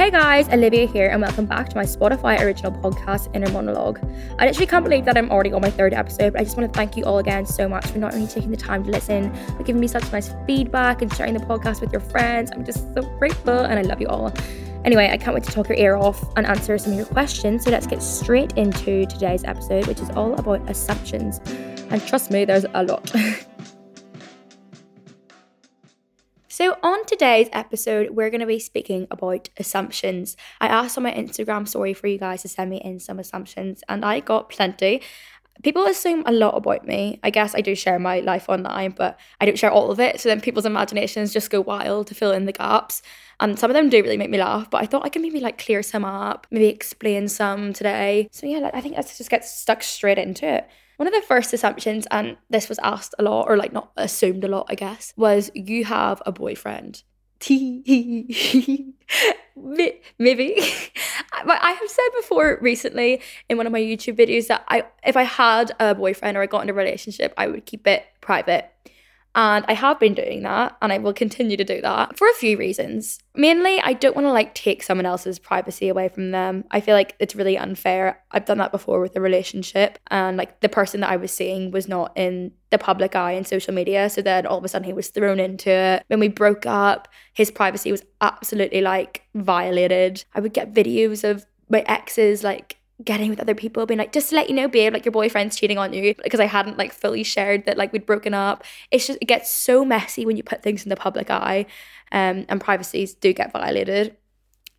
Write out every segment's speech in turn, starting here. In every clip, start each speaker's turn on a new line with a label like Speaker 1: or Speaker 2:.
Speaker 1: Hey guys, Olivia here, and welcome back to my Spotify original podcast, Inner Monologue. I literally can't believe that I'm already on my third episode, but I just want to thank you all again so much for not only taking the time to listen, but giving me such nice feedback and sharing the podcast with your friends. I'm just so grateful, and I love you all. Anyway, I can't wait to talk your ear off and answer some of your questions. So let's get straight into today's episode, which is all about assumptions. And trust me, there's a lot. So, on today's episode, we're going to be speaking about assumptions. I asked on my Instagram story for you guys to send me in some assumptions, and I got plenty. People assume a lot about me. I guess I do share my life online, but I don't share all of it. So then people's imaginations just go wild to fill in the gaps. And some of them do really make me laugh, but I thought I could maybe like clear some up, maybe explain some today. So yeah, I think let's just get stuck straight into it. One of the first assumptions, and this was asked a lot, or like not assumed a lot, I guess, was you have a boyfriend. Maybe. But I have said before recently in one of my YouTube videos that I if I had a boyfriend or I got in a relationship, I would keep it private. And I have been doing that and I will continue to do that for a few reasons. Mainly, I don't want to like take someone else's privacy away from them. I feel like it's really unfair. I've done that before with a relationship and like the person that I was seeing was not in the public eye in social media. So then all of a sudden he was thrown into it. When we broke up, his privacy was absolutely like violated. I would get videos of my exes like getting with other people, being like, just to let you know, babe, like your boyfriend's cheating on you because I hadn't like fully shared that like we'd broken up. It's just it gets so messy when you put things in the public eye, um, and privacies do get violated.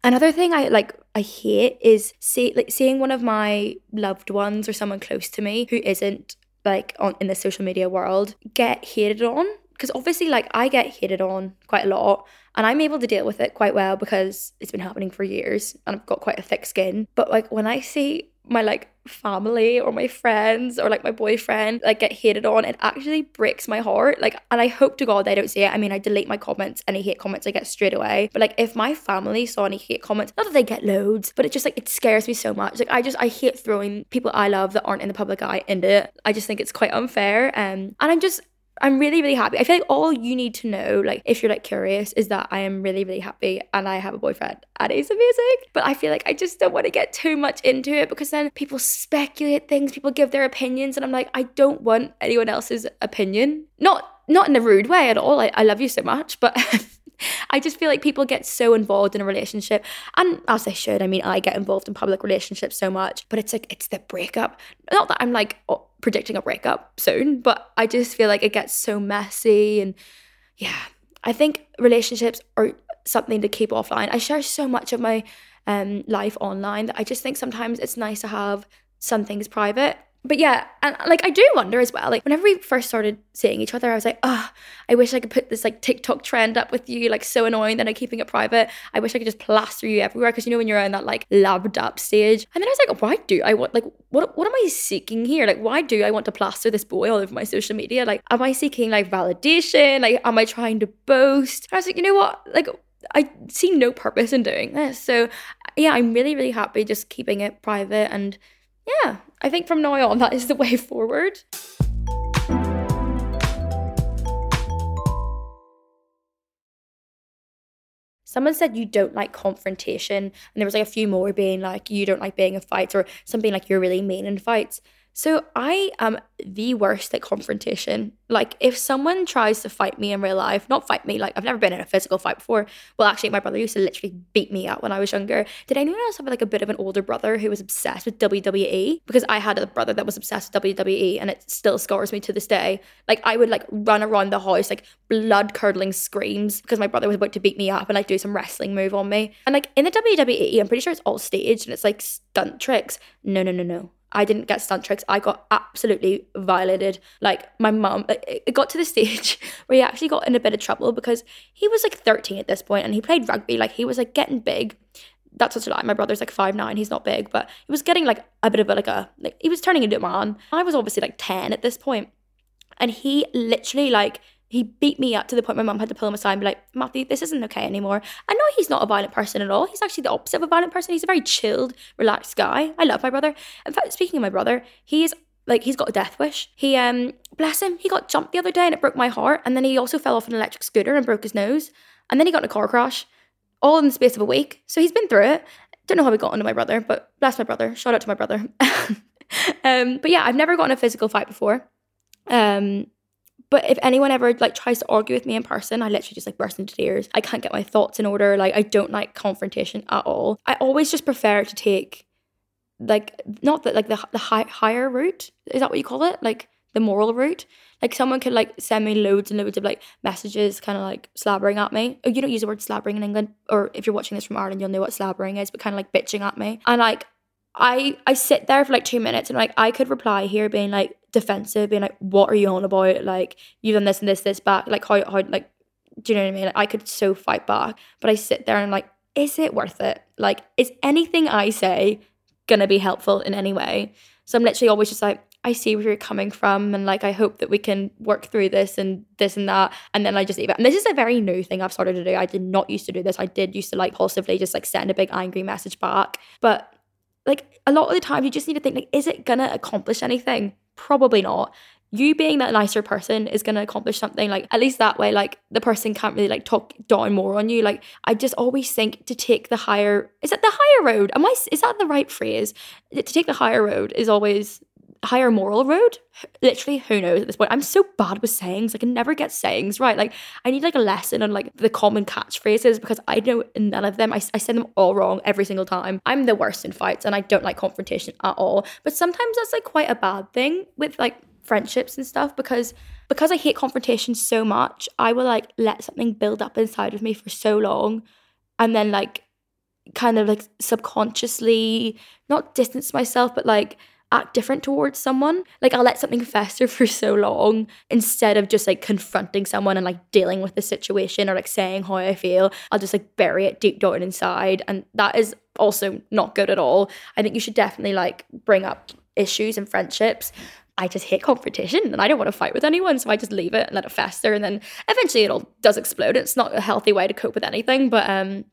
Speaker 1: Another thing I like I hate is see like seeing one of my loved ones or someone close to me who isn't like on in the social media world get hated on because obviously like I get hated on quite a lot and I'm able to deal with it quite well because it's been happening for years and I've got quite a thick skin. But like when I see my like family or my friends or like my boyfriend like get hated on, it actually breaks my heart. Like, and I hope to God they don't see it. I mean, I delete my comments, any hate comments I get straight away. But like, if my family saw any hate comments, not that they get loads, but it just like it scares me so much. Like, I just I hate throwing people I love that aren't in the public eye into it. I just think it's quite unfair. Um, and I'm just I'm really, really happy. I feel like all you need to know, like if you're like curious, is that I am really, really happy and I have a boyfriend and he's amazing. But I feel like I just don't want to get too much into it because then people speculate things, people give their opinions, and I'm like, I don't want anyone else's opinion. Not not in a rude way at all. I, I love you so much, but I just feel like people get so involved in a relationship, and as they should. I mean, I get involved in public relationships so much, but it's like it's the breakup. Not that I'm like predicting a breakup soon, but I just feel like it gets so messy, and yeah, I think relationships are something to keep offline. I share so much of my um, life online that I just think sometimes it's nice to have some things private but yeah, and like I do wonder as well. Like whenever we first started seeing each other, I was like, oh, I wish I could put this like TikTok trend up with you. Like so annoying that I'm keeping it private. I wish I could just plaster you everywhere because you know when you're in that like labbed up stage. And then I was like, why do I want like what what am I seeking here? Like why do I want to plaster this boy all over my social media? Like am I seeking like validation? Like am I trying to boast? And I was like, you know what? Like I see no purpose in doing this. So yeah, I'm really really happy just keeping it private and yeah, I think from now on, that is the way forward. Someone said you don't like confrontation, and there was like a few more being like you don't like being in fights, or something like you're really mean in fights. So I am the worst at confrontation. Like if someone tries to fight me in real life, not fight me, like I've never been in a physical fight before. Well, actually, my brother used to literally beat me up when I was younger. Did anyone else have like a bit of an older brother who was obsessed with WWE? Because I had a brother that was obsessed with WWE, and it still scars me to this day. Like I would like run around the house like blood curdling screams because my brother was about to beat me up and like do some wrestling move on me. And like in the WWE, I'm pretty sure it's all staged and it's like stunt tricks. No, no, no, no. I didn't get stunt tricks. I got absolutely violated. Like my mum, it got to the stage where he actually got in a bit of trouble because he was like 13 at this point and he played rugby. Like he was like getting big. That's such a lie. My brother's like five nine. He's not big, but he was getting like a bit of a like a like he was turning into a man. I was obviously like 10 at this point, and he literally like he beat me up to the point my mum had to pull him aside and be like, Matthew, this isn't okay anymore. I know he's not a violent person at all. He's actually the opposite of a violent person. He's a very chilled, relaxed guy. I love my brother. In fact, speaking of my brother, he's like he's got a death wish. He um bless him, he got jumped the other day and it broke my heart. And then he also fell off an electric scooter and broke his nose. And then he got in a car crash. all in the space of a week. So he's been through it. Don't know how we got into my brother, but bless my brother. Shout out to my brother. um, but yeah, I've never gotten a physical fight before. Um, but if anyone ever like tries to argue with me in person, I literally just like burst into tears. I can't get my thoughts in order. Like I don't like confrontation at all. I always just prefer to take like not that like the the high, higher route. Is that what you call it? Like the moral route. Like someone could like send me loads and loads of like messages, kind of like slabbering at me. Oh, you don't use the word slabbering in England, or if you're watching this from Ireland, you'll know what slabbering is. But kind of like bitching at me, and like I I sit there for like two minutes and like I could reply here being like defensive, being like, "What are you on about? Like you've done this and this this back. Like how how like do you know what I mean? Like, I could so fight back, but I sit there and I'm like, is it worth it? Like is anything I say gonna be helpful in any way? So I'm literally always just like, I see where you're coming from, and like I hope that we can work through this and this and that, and then I just leave it. And this is a very new thing I've started to do. I did not used to do this. I did used to like impulsively just like send a big angry message back, but like a lot of the time you just need to think like is it gonna accomplish anything probably not. You being that nicer person is going to accomplish something like at least that way like the person can't really like talk down more on you. Like i just always think to take the higher is that the higher road? Am i is that the right phrase? To take the higher road is always higher moral road? Literally who knows at this point? I'm so bad with sayings. I can never get sayings right. Like i need like a lesson on like the common catchphrases because i know none of them. I, I say them all wrong every single time. I'm the worst in fights and i don't like confrontation at all. But sometimes that's like quite a bad thing with like friendships and stuff because because i hate confrontation so much i will like let something build up inside of me for so long and then like kind of like subconsciously not distance myself but like act different towards someone. Like I'll let something fester for so long instead of just like confronting someone and like dealing with the situation or like saying how I feel. I'll just like bury it deep down inside. And that is also not good at all. I think you should definitely like bring up issues and friendships. I just hate confrontation and I don't want to fight with anyone. So I just leave it and let it fester. And then eventually it all does explode. It's not a healthy way to cope with anything. But um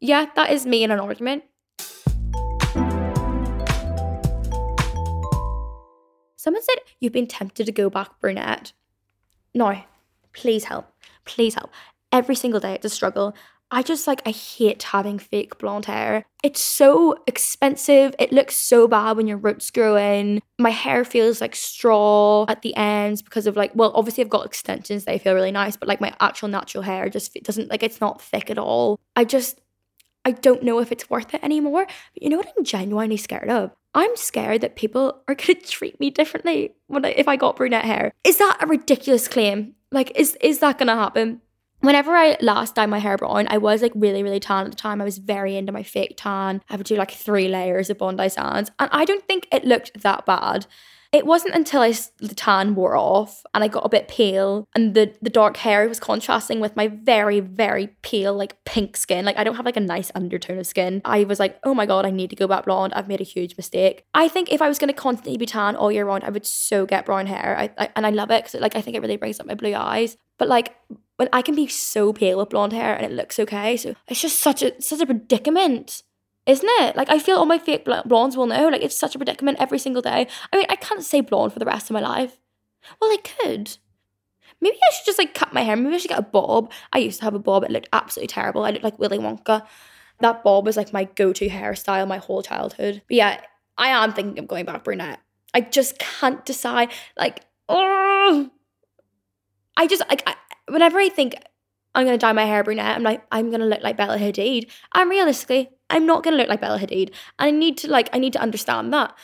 Speaker 1: yeah, that is me in an argument. Someone said you've been tempted to go back brunette. No, please help. Please help. Every single day it's a struggle. I just like I hate having fake blonde hair. It's so expensive. It looks so bad when your roots grow in. My hair feels like straw at the ends because of like well, obviously I've got extensions. They feel really nice, but like my actual natural hair just doesn't like it's not thick at all. I just I don't know if it's worth it anymore. But you know what I'm genuinely scared of? I'm scared that people are going to treat me differently when I, if I got brunette hair. Is that a ridiculous claim? Like, is is that going to happen? Whenever I last dyed my hair brown, I was like really, really tan at the time. I was very into my fake tan. I would do like three layers of Bondi Sands, and I don't think it looked that bad. It wasn't until I the tan wore off and I got a bit pale and the the dark hair was contrasting with my very very pale like pink skin. Like I don't have like a nice undertone of skin. I was like, "Oh my god, I need to go back blonde. I've made a huge mistake." I think if I was going to constantly be tan all year round, I would so get brown hair. I, I and I love it cuz like I think it really brings up my blue eyes. But like when I can be so pale with blonde hair and it looks okay. So it's just such a such a predicament isn't it? Like I feel all my fake blondes will know. Like it's such a predicament every single day. I mean, I can't say blonde for the rest of my life. Well, I could. Maybe I should just like cut my hair. Maybe I should get a bob. I used to have a bob. It looked absolutely terrible. I looked like Willy Wonka. That bob was like my go-to hairstyle my whole childhood. But yeah, I am thinking of going back brunette. I just can't decide. Like, oh, I just like I, whenever I think I'm gonna dye my hair brunette. I'm like, I'm gonna look like Bella Hadid. And realistically, I'm not gonna look like Bella Hadid. And I need to like, I need to understand that.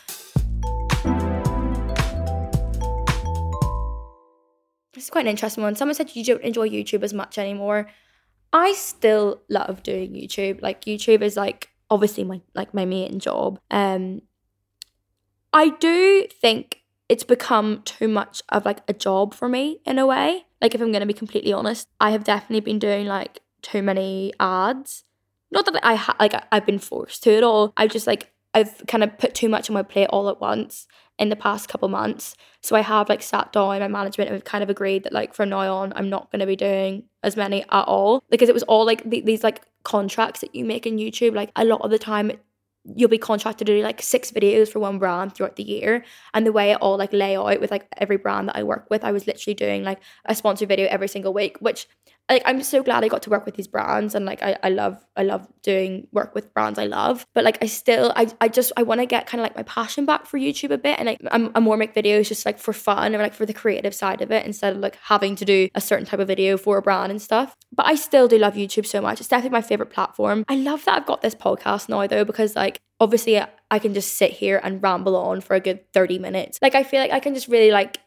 Speaker 1: This is quite an interesting one. Someone said you don't enjoy YouTube as much anymore. I still love doing YouTube. Like YouTube is like obviously my like my main job. Um I do think it's become too much of like a job for me in a way. Like if I'm gonna be completely honest, I have definitely been doing like too many ads. Not that I ha- like I've been forced to at all. I've just like I've kind of put too much on my plate all at once in the past couple months. So I have like sat down my management and we've kind of agreed that like from now on I'm not going to be doing as many at all because it was all like th- these like contracts that you make in YouTube. Like a lot of the time you'll be contracted to do like six videos for one brand throughout the year. And the way it all like lay out with like every brand that i work with i was literally doing like a sponsored video every single week which like I'm so glad I got to work with these brands and like I, I love I love doing work with brands I love. But like I still I, I just I want to get kind of like my passion back for YouTube a bit and like I'm, I'm more make videos just like for fun or like for the creative side of it instead of like having to do a certain type of video for a brand and stuff. But I still do love YouTube so much. It's definitely my favorite platform. I love that I've got this podcast now though because like obviously I can just sit here and ramble on for a good 30 minutes. Like I feel like I can just really like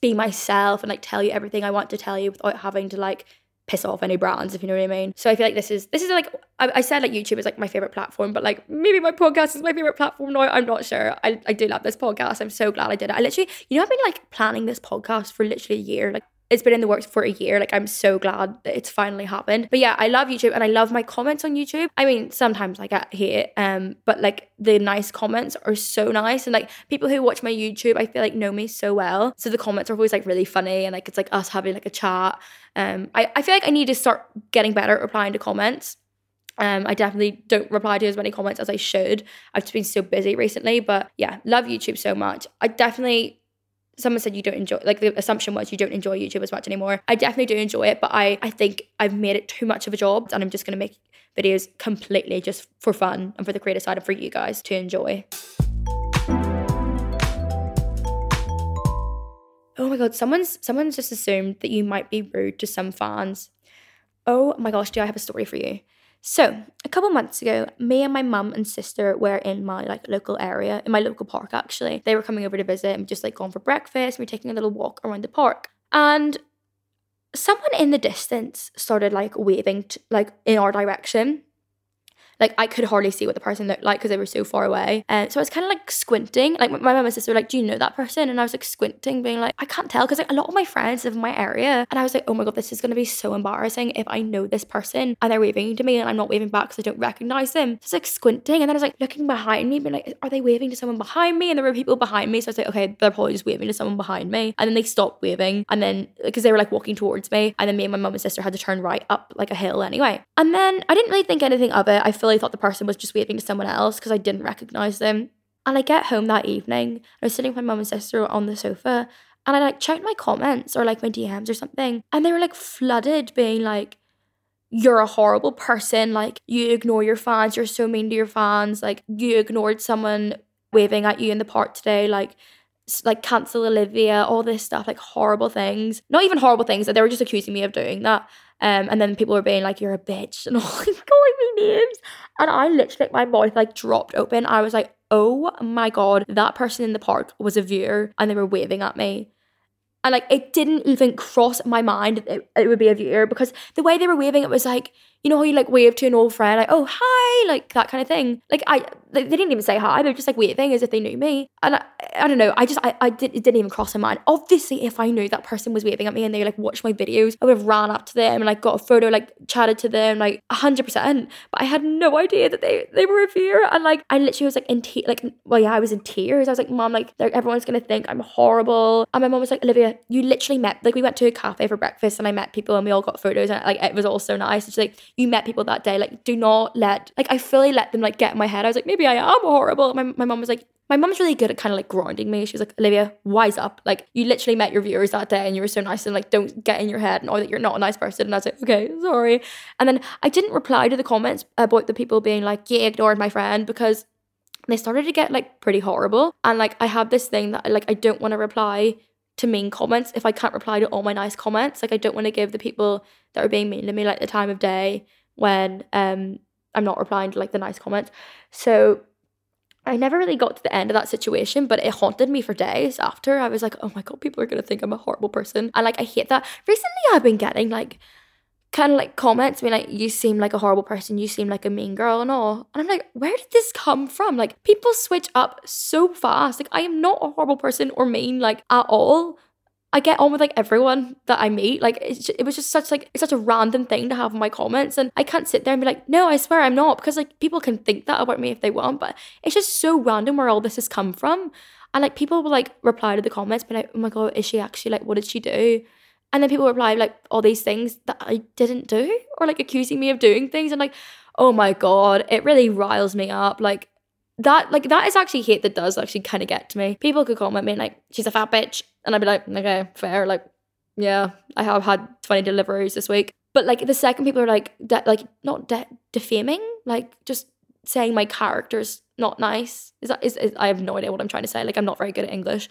Speaker 1: be myself and like tell you everything I want to tell you without having to like piss off any brands if you know what I mean. So I feel like this is this is like I, I, said like YouTube is like my favorite platform, but like maybe my podcast is my favorite platform now. I'm not sure. I, I do love this podcast. I'm so glad I did it. I literally you know I've been like planning this podcast for literally a year. Like it's been in the works for a year. Like I'm so glad that it's finally happened. But yeah, I love YouTube and I love my comments on YouTube. I mean, sometimes I get hate, um, but like the nice comments are so nice. And like people who watch my YouTube, I feel like know me so well. So the comments are always like really funny and like it's like us having like a chat. Um, I, I feel like I need to start getting better at replying to comments. Um, I definitely don't reply to as many comments as I should. I've just been so busy recently, but yeah, love YouTube so much. I definitely someone said you don't enjoy like the assumption was you don't enjoy YouTube as much anymore. I definitely do enjoy it, but I I think I've made it too much of a job and I'm just gonna make videos completely just for fun and for the creative side and for you guys to enjoy. Oh my god, someone's someone's just assumed that you might be rude to some fans. Oh my gosh, do I have a story for you? So, a couple months ago, me and my mum and sister were in my like local area, in my local park actually. They were coming over to visit and just like going for breakfast. We were taking a little walk around the park. And someone in the distance started like waving to, like in our direction like I could hardly see what the person looked like because they were so far away. And uh, so I was kind of like squinting. Like my mum and sister were like, "Do you know that person?" And I was like squinting, being like, "I can't tell," because like a lot of my friends live in my area, and I was like, "Oh my god, this is gonna be so embarrassing if I know this person and they're waving to me and I'm not waving back because I don't recognize them." So it's like squinting, and then I was like looking behind me, being like, "Are they waving to someone behind me?" And there were people behind me, so I was like, "Okay, they're probably just waving to someone behind me." And then they stopped waving, and then because they were like walking towards me, and then me and my mum and sister had to turn right up like a hill anyway. And then I didn't really think anything of it. I fully thought the person was just waving to someone else because I didn't recognize them. And I get home that evening, I was sitting with my mum and sister on the sofa, and I like checked my comments or like my DMs or something, and they were like flooded, being like, you're a horrible person, like you ignore your fans, you're so mean to your fans, like you ignored someone waving at you in the park today, like like cancel Olivia, all this stuff, like horrible things. Not even horrible things, That they were just accusing me of doing that. Um, and then people were being like, "You're a bitch," and all like calling me names. And I literally, my mouth like dropped open. I was like, "Oh my god, that person in the park was a viewer, and they were waving at me." And like, it didn't even cross my mind that it, it would be a viewer because the way they were waving, it was like, you know how you like wave to an old friend, like, oh, hi, like that kind of thing. Like, I, they didn't even say hi, they were just like waving as if they knew me. And I, I don't know, I just, I, I did, it didn't even cross my mind. Obviously, if I knew that person was waving at me and they like watched my videos, I would have ran up to them and like got a photo, like chatted to them, like 100%. But I had no idea that they, they were a viewer. And like, I literally was like in tears, like, well, yeah, I was in tears. I was like, mom, like, everyone's gonna think I'm horrible. And my mom was like, Olivia, you literally met, like, we went to a cafe for breakfast and I met people and we all got photos and like, it was all so nice. It's like, you met people that day. Like, do not let, like, I fully let them like get in my head. I was like, maybe I am horrible. My, my mom was like, my mom's really good at kind of like grounding me. She was like, Olivia, wise up. Like, you literally met your viewers that day and you were so nice and like, don't get in your head and or that you're not a nice person. And I was like, okay, sorry. And then I didn't reply to the comments about the people being like, yeah, ignored my friend because they started to get like pretty horrible. And like, I have this thing that like, I don't want to reply to mean comments if I can't reply to all my nice comments. Like, I don't want to give the people that are being mean to me like the time of day when um I'm not replying to like the nice comments. So I never really got to the end of that situation, but it haunted me for days after. I was like, oh my god, people are gonna think I'm a horrible person. And like I hate that. Recently I've been getting like kind of like comments being like, you seem like a horrible person, you seem like a mean girl and all. And I'm like, where did this come from? Like people switch up so fast. Like I am not a horrible person or mean like at all. I get on with like everyone that I meet. Like just, it was just such like it's such a random thing to have in my comments, and I can't sit there and be like, no, I swear I'm not, because like people can think that about me if they want, but it's just so random where all this has come from. And like people will like reply to the comments, be like, oh my god, is she actually like what did she do? And then people reply like all these things that I didn't do, or like accusing me of doing things, and like, oh my god, it really riles me up. Like that like that is actually hate that does actually kind of get to me. People could comment me like she's a fat bitch, and I'd be like, okay, fair. Like Yeah, I have had 20 deliveries this week. But like the second people are like de- like not de- defaming, like just saying my character's not nice. Is that is, is I have no idea what I'm trying to say. Like I'm not very good at English.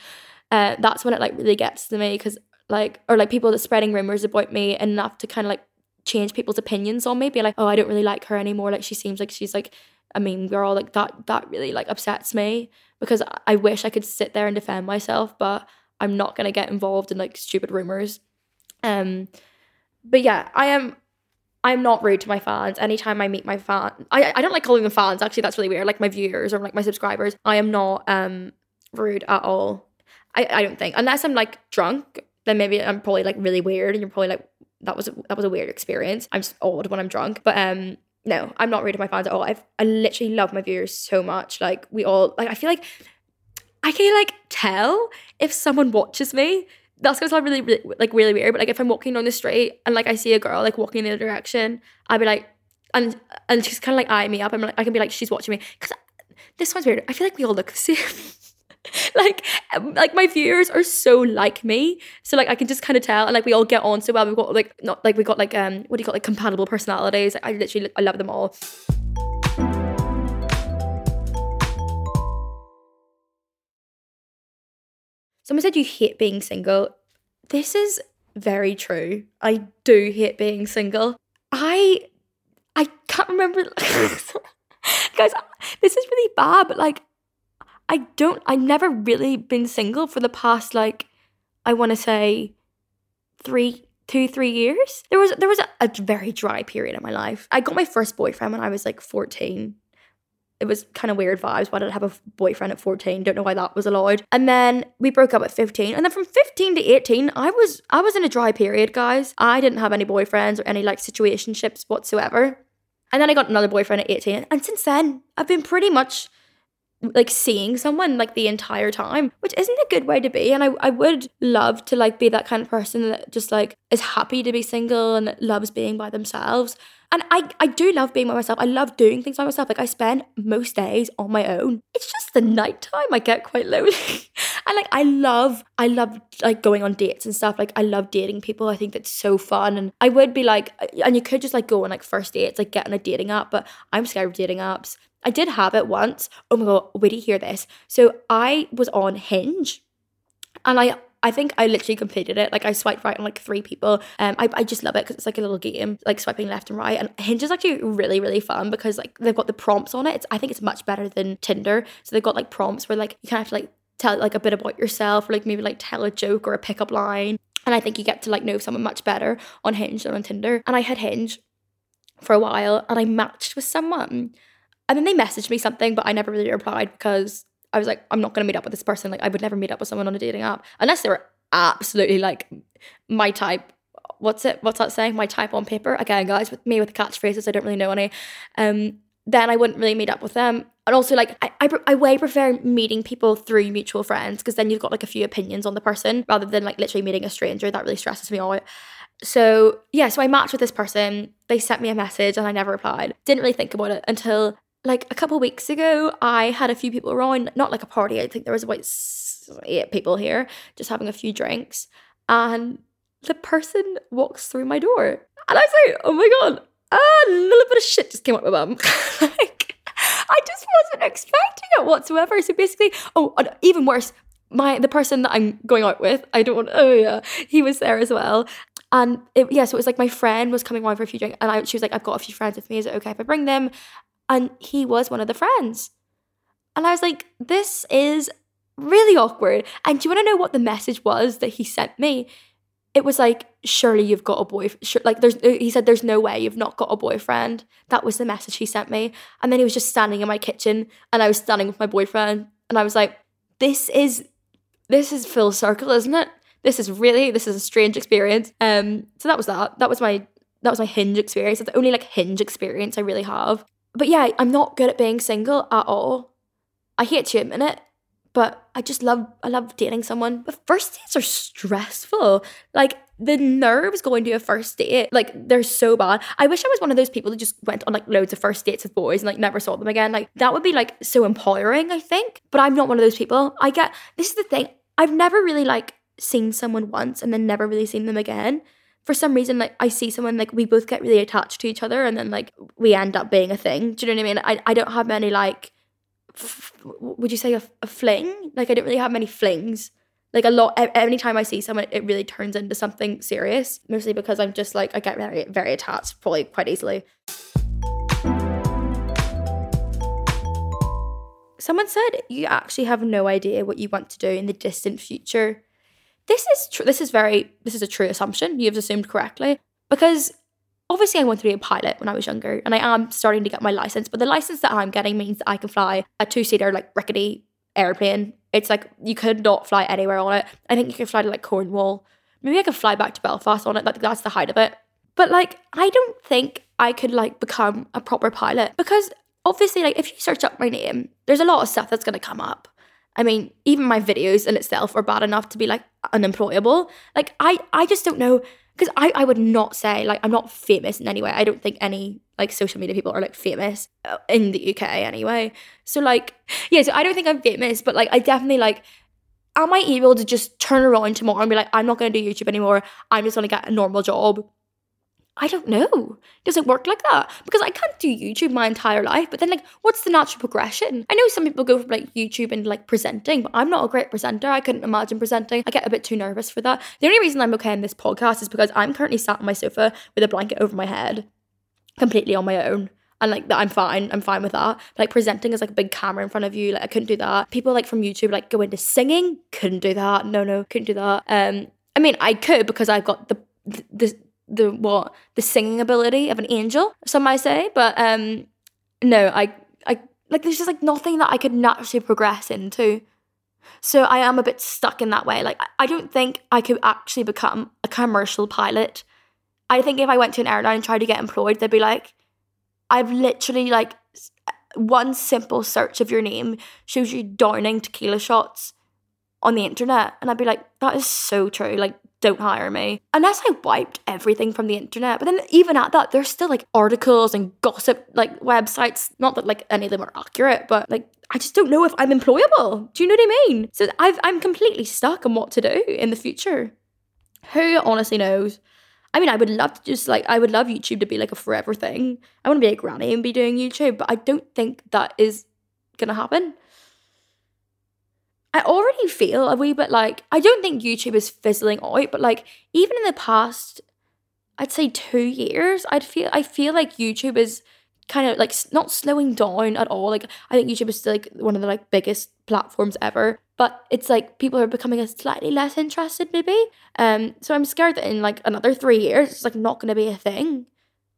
Speaker 1: Uh, that's when it like really gets to me because like or like people that spreading rumors about me enough to kind of like change people's opinions on me. Be like, oh, I don't really like her anymore. Like she seems like she's like a mean girl. Like that that really like upsets me because I wish I could sit there and defend myself, but I'm not gonna get involved in like stupid rumors. Um, but yeah, I am. I'm not rude to my fans. Anytime I meet my fan, I I don't like calling them fans. Actually, that's really weird. Like my viewers or like my subscribers, I am not um rude at all. I I don't think unless I'm like drunk, then maybe I'm probably like really weird, and you're probably like that was a, that was a weird experience. I'm just odd when I'm drunk, but um no, I'm not rude to my fans at all. I've I literally love my viewers so much. Like we all like I feel like I can like tell if someone watches me that's gonna sound really, really like really weird, but like if I'm walking down the street and like I see a girl like walking in the other direction, I'd be like, and and she's kind of like eyeing me up. I'm like, I can be like, she's watching me because this sounds weird. I feel like we all look the same. like um, like my viewers are so like me so like i can just kind of tell and like we all get on so well we've got like not like we got like um what do you call like compatible personalities i literally i love them all Someone said you hate being single. This is very true. I do hate being single. I I can't remember guys, this is really bad, but like I don't I've never really been single for the past like I want to say three two three years there was there was a, a, very dry period in my life i got my first boyfriend when i was like 14 it was kind of weird vibes. Why did I have a boyfriend at 14? Don't know why that was allowed. And then we broke up at 15. And then from 15 to 18, I was I was in a dry period, guys. I didn't have any boyfriends or any like situationships whatsoever. And then I got another boyfriend at 18. And since then, I've been pretty much like seeing someone like the entire time, which isn't a good way to be. And I, I would love to like be that kind of person that just like is happy to be single and loves being by themselves. And I, I do love being by myself. I love doing things by myself. Like I spend most days on my own. It's just the nighttime I get quite lonely. and like I love, I love like going on dates and stuff. Like I love dating people. I think that's so fun. And I would be like, and you could just like go on like first dates, like get on a dating app, but I'm scared of dating apps. I did have it once. Oh my god, wait to hear this. So I was on Hinge and I I think I literally completed it. Like I swiped right on like three people. Um, I, I just love it because it's like a little game, like swiping left and right. And Hinge is actually really really fun because like they've got the prompts on it. It's, I think it's much better than Tinder. So they've got like prompts where like you kind of have to like tell like a bit about yourself or like maybe like tell a joke or a pickup line. And I think you get to like know someone much better on Hinge than on Tinder. And I had Hinge for a while and I matched with someone. And then they messaged me something, but I never really replied because I was like, I'm not gonna meet up with this person. Like I would never meet up with someone on a dating app unless they were absolutely like my type. What's it? What's that saying? My type on paper. Again, guys, with me with catchphrases, I don't really know any. Um, then I wouldn't really meet up with them. And also, like, I, I, I way prefer meeting people through mutual friends because then you've got like a few opinions on the person rather than like literally meeting a stranger. That really stresses me out. So, yeah, so I matched with this person. They sent me a message and I never replied. Didn't really think about it until like a couple weeks ago, I had a few people around, not like a party. I think there was about eight people here, just having a few drinks, and the person walks through my door, and I was like, "Oh my god!" A little bit of shit just came out my bum. like, I just wasn't expecting it whatsoever. So basically, oh, even worse, my the person that I'm going out with, I don't want. Oh yeah, he was there as well. And it, yeah, so it was like my friend was coming around for a few drinks, and I, she was like, "I've got a few friends with me. Is it okay if I bring them?" And he was one of the friends. And I was like, this is really awkward. And do you want to know what the message was that he sent me? It was like, surely you've got a boyfriend. Sure, like, there's, he said, there's no way you've not got a boyfriend. That was the message he sent me. And then he was just standing in my kitchen and I was standing with my boyfriend. And I was like, this is, this is full circle, isn't it? This is really, this is a strange experience. Um, so that was that. That was my, that was my hinge experience. It's the only like hinge experience I really have but yeah, I'm not good at being single at all. I hate to admit it, but I just love I love dating someone. But first dates are stressful. Like the nerves going to a first date, like they're so bad. I wish I was one of those people that just went on like loads of first dates with boys and like never saw them again. Like that would be like so empowering, I think. But I'm not one of those people. I get this is the thing. I've never really like seen someone once and then never really seen them again. For some reason, like I see someone like we both get really attached to each other and then like we end up being a thing. Do you know what I mean? I, I don't have many like f- would you say a, a fling? Like I don't really have many flings. Like a lot anytime I see someone it really turns into something serious, mostly because I'm just like I get very very attached probably quite easily. Someone said you actually have no idea what you want to do in the distant future. This is true. This is very. This is a true assumption. You've assumed correctly because obviously I wanted to be a pilot when I was younger, and I am starting to get my license. But the license that I'm getting means that I can fly a two seater like rickety airplane. It's like you could not fly anywhere on it. I think you could fly to like Cornwall. Maybe I could fly back to Belfast on it. Like that's the height of it. But like I don't think I could like become a proper pilot because obviously, like if you search up my name, there's a lot of stuff that's gonna come up. I mean, even my videos in itself are bad enough to be like unemployable. Like I, I just don't know because I, I would not say like I'm not famous in any way. I don't think any like social media people are like famous uh, in the UK anyway. So like yeah, so I don't think I'm famous, but like I definitely like am I able to just turn around tomorrow and be like I'm not going to do YouTube anymore. I'm just going to get a normal job I don't know. Does it work like that? Because I can't do YouTube my entire life, but then like what's the natural progression? I know some people go from like YouTube and like presenting, but I'm not a great presenter. I couldn't imagine presenting. I get a bit too nervous for that. The only reason I'm okay in this podcast is because I'm currently sat on my sofa with a blanket over my head, completely on my own. And like that I'm fine. I'm fine with that. But, like presenting is like a big camera in front of you. Like I couldn't do that. People like from YouTube like go into singing. Couldn't do that. No, no, couldn't do that. Um I mean I could because I've got the the the what the singing ability of an angel, some might say. But um, no, I I like there's just like nothing that I could naturally progress into. So I am a bit stuck in that way. Like I don't think I could actually become a commercial pilot. I think if I went to an airline and tried to get employed, they'd be like, I've literally like one simple search of your name shows you downing tequila shots on the internet. And I'd be like, that is so true. Like don't hire me. Unless I wiped everything from the internet. But then even at that, there's still like articles and gossip like websites. Not that like any of them are accurate, but like I just don't know if I'm employable. Do you know what I mean? So I've, I'm completely stuck on what to do in the future. Who honestly knows? I mean, I would love to just like, I would love YouTube to be like a forever thing. I want to be a granny and be doing YouTube, but I don't think that is gonna happen. I already feel a wee bit like I don't think YouTube is fizzling out, but like even in the past, I'd say two years, I'd feel I feel like YouTube is kind of like not slowing down at all. Like I think YouTube is still like one of the like biggest platforms ever, but it's like people are becoming a slightly less interested maybe. Um, so I'm scared that in like another three years, it's like not going to be a thing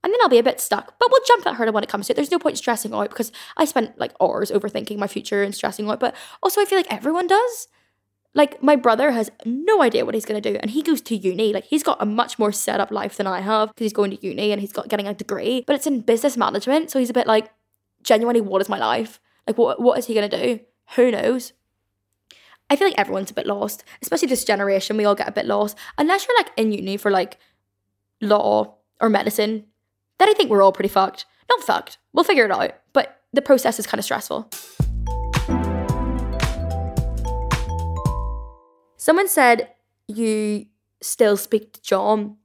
Speaker 1: and then I'll be a bit stuck. But we'll jump that hurdle when it comes to it. There's no point stressing out because I spent like hours overthinking my future and stressing out. But also, I feel like everyone does. Like my brother has no idea what he's gonna do, and he goes to uni. Like he's got a much more set up life than I have because he's going to uni and he's got getting a degree, but it's in business management. So he's a bit like, genuinely, what is my life? Like what what is he gonna do? Who knows? I feel like everyone's a bit lost, especially this generation. We all get a bit lost unless you're like in uni for like law or medicine then I think we're all pretty fucked. Not fucked. We'll figure it out. But the process is kind of stressful. Someone said you still speak to John.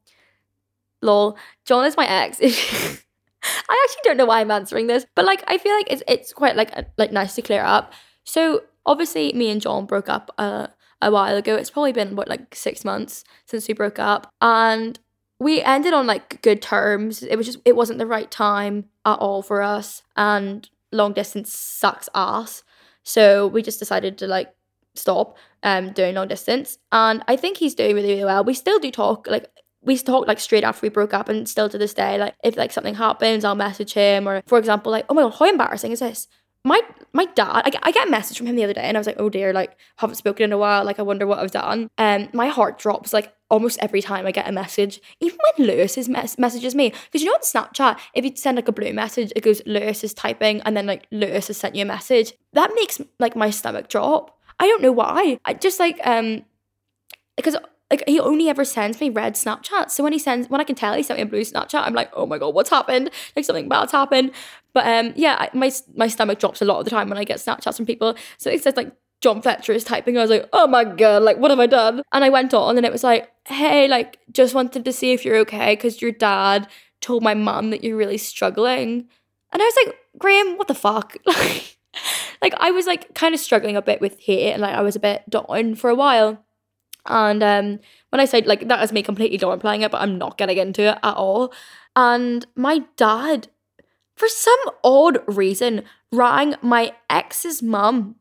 Speaker 1: Lol. John is my ex. I actually don't know why I'm answering this, but like I feel like it's it's quite like like nice to clear up. So obviously, me and John broke up uh, a while ago. It's probably been what like six months since we broke up, and we ended on like good terms. It was just it wasn't the right time at all for us, and long distance sucks ass. So we just decided to like stop um doing long distance, and I think he's doing really really well. We still do talk like we talk like straight after we broke up and still to this day like if like something happens i'll message him or for example like oh my god how embarrassing is this my my dad I, I get a message from him the other day and i was like oh dear like haven't spoken in a while like i wonder what i've done. Um my heart drops like almost every time i get a message even when lewis is mes- messages me. Because you know on snapchat if you send like a blue message it goes lewis is typing and then like lewis has sent you a message. That makes like my stomach drop. I don't know why. I just like um because like he only ever sends me red Snapchat. So when he sends, when I can tell he sent me a blue Snapchat, I'm like, oh my god, what's happened? Like something bad's happened. But um, yeah, I, my my stomach drops a lot of the time when I get Snapchats from people. So it says like John Fletcher is typing. I was like, oh my God, like, what have I done? And I went on and it was like, hey, like, just wanted to see if you're okay because your dad told my mum that you're really struggling. And I was like, Graham, what the fuck? like, I was like kind of struggling a bit with hate and like I was a bit down for a while. And um, when I say like that is me completely not downplaying it, but I'm not getting into it at all. And my dad, for some odd reason, rang my ex's mum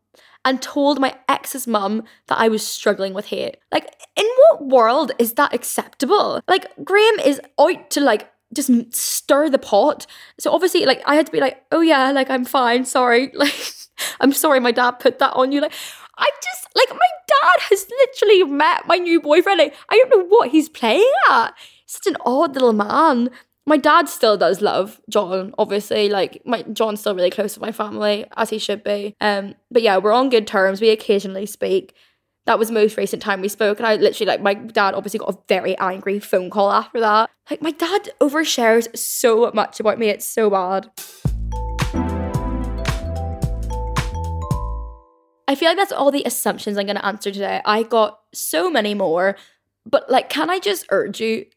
Speaker 1: and told my ex's mum that I was struggling with hate. Like, in what world is that acceptable? Like, Graham is out to like just stir the pot. So obviously, like, I had to be like, oh yeah, like I'm fine, sorry. Like, I'm sorry my dad put that on you. Like, I just like my dad has literally met my new boyfriend. Like, I don't know what he's playing at. He's such an odd little man. My dad still does love John, obviously. Like my John's still really close to my family, as he should be. Um, but yeah, we're on good terms. We occasionally speak. That was most recent time we spoke, and I literally like my dad obviously got a very angry phone call after that. Like my dad overshares so much about me, it's so bad. I feel like that's all the assumptions I'm going to answer today. I got so many more, but like, can I just urge you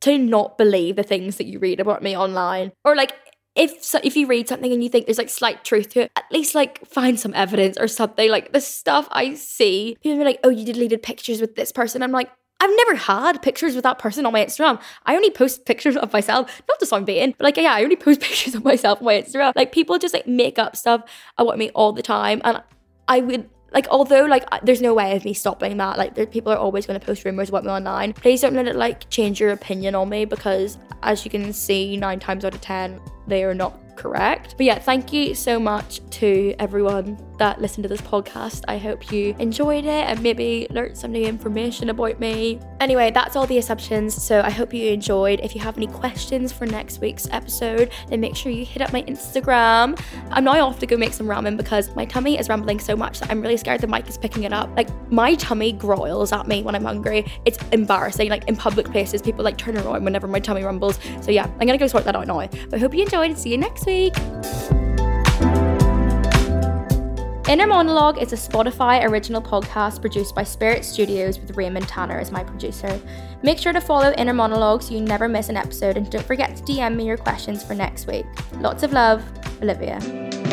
Speaker 1: to not believe the things that you read about me online or like if so, if you read something and you think there's like slight truth to it, at least like find some evidence or something. Like the stuff I see, people are like, "Oh, you deleted pictures with this person." I'm like, I've never had pictures with that person on my Instagram. I only post pictures of myself, not to sound vain, but like yeah, I only post pictures of myself on my Instagram. Like people just like make up stuff about me all the time, and I would like although like there's no way of me stopping that like there, people are always going to post rumors about me online please don't let it like change your opinion on me because as you can see nine times out of ten they are not correct. But yeah, thank you so much to everyone that listened to this podcast. I hope you enjoyed it and maybe learned some new information about me. Anyway, that's all the assumptions. So I hope you enjoyed. If you have any questions for next week's episode, then make sure you hit up my Instagram. I'm now off to go make some ramen because my tummy is rumbling so much that I'm really scared the mic is picking it up. Like my tummy groils at me when I'm hungry. It's embarrassing. Like in public places, people like turn around whenever my tummy rumbles. So yeah, I'm gonna go sort that out now. But I hope you enjoyed see you next week. Inner Monologue is a Spotify original podcast produced by Spirit Studios with Raymond Tannor as my producer. Make sure to follow Inner Monologue so you never miss an episode and don't forget to DM me your questions for next week. Lots of love, Olivia.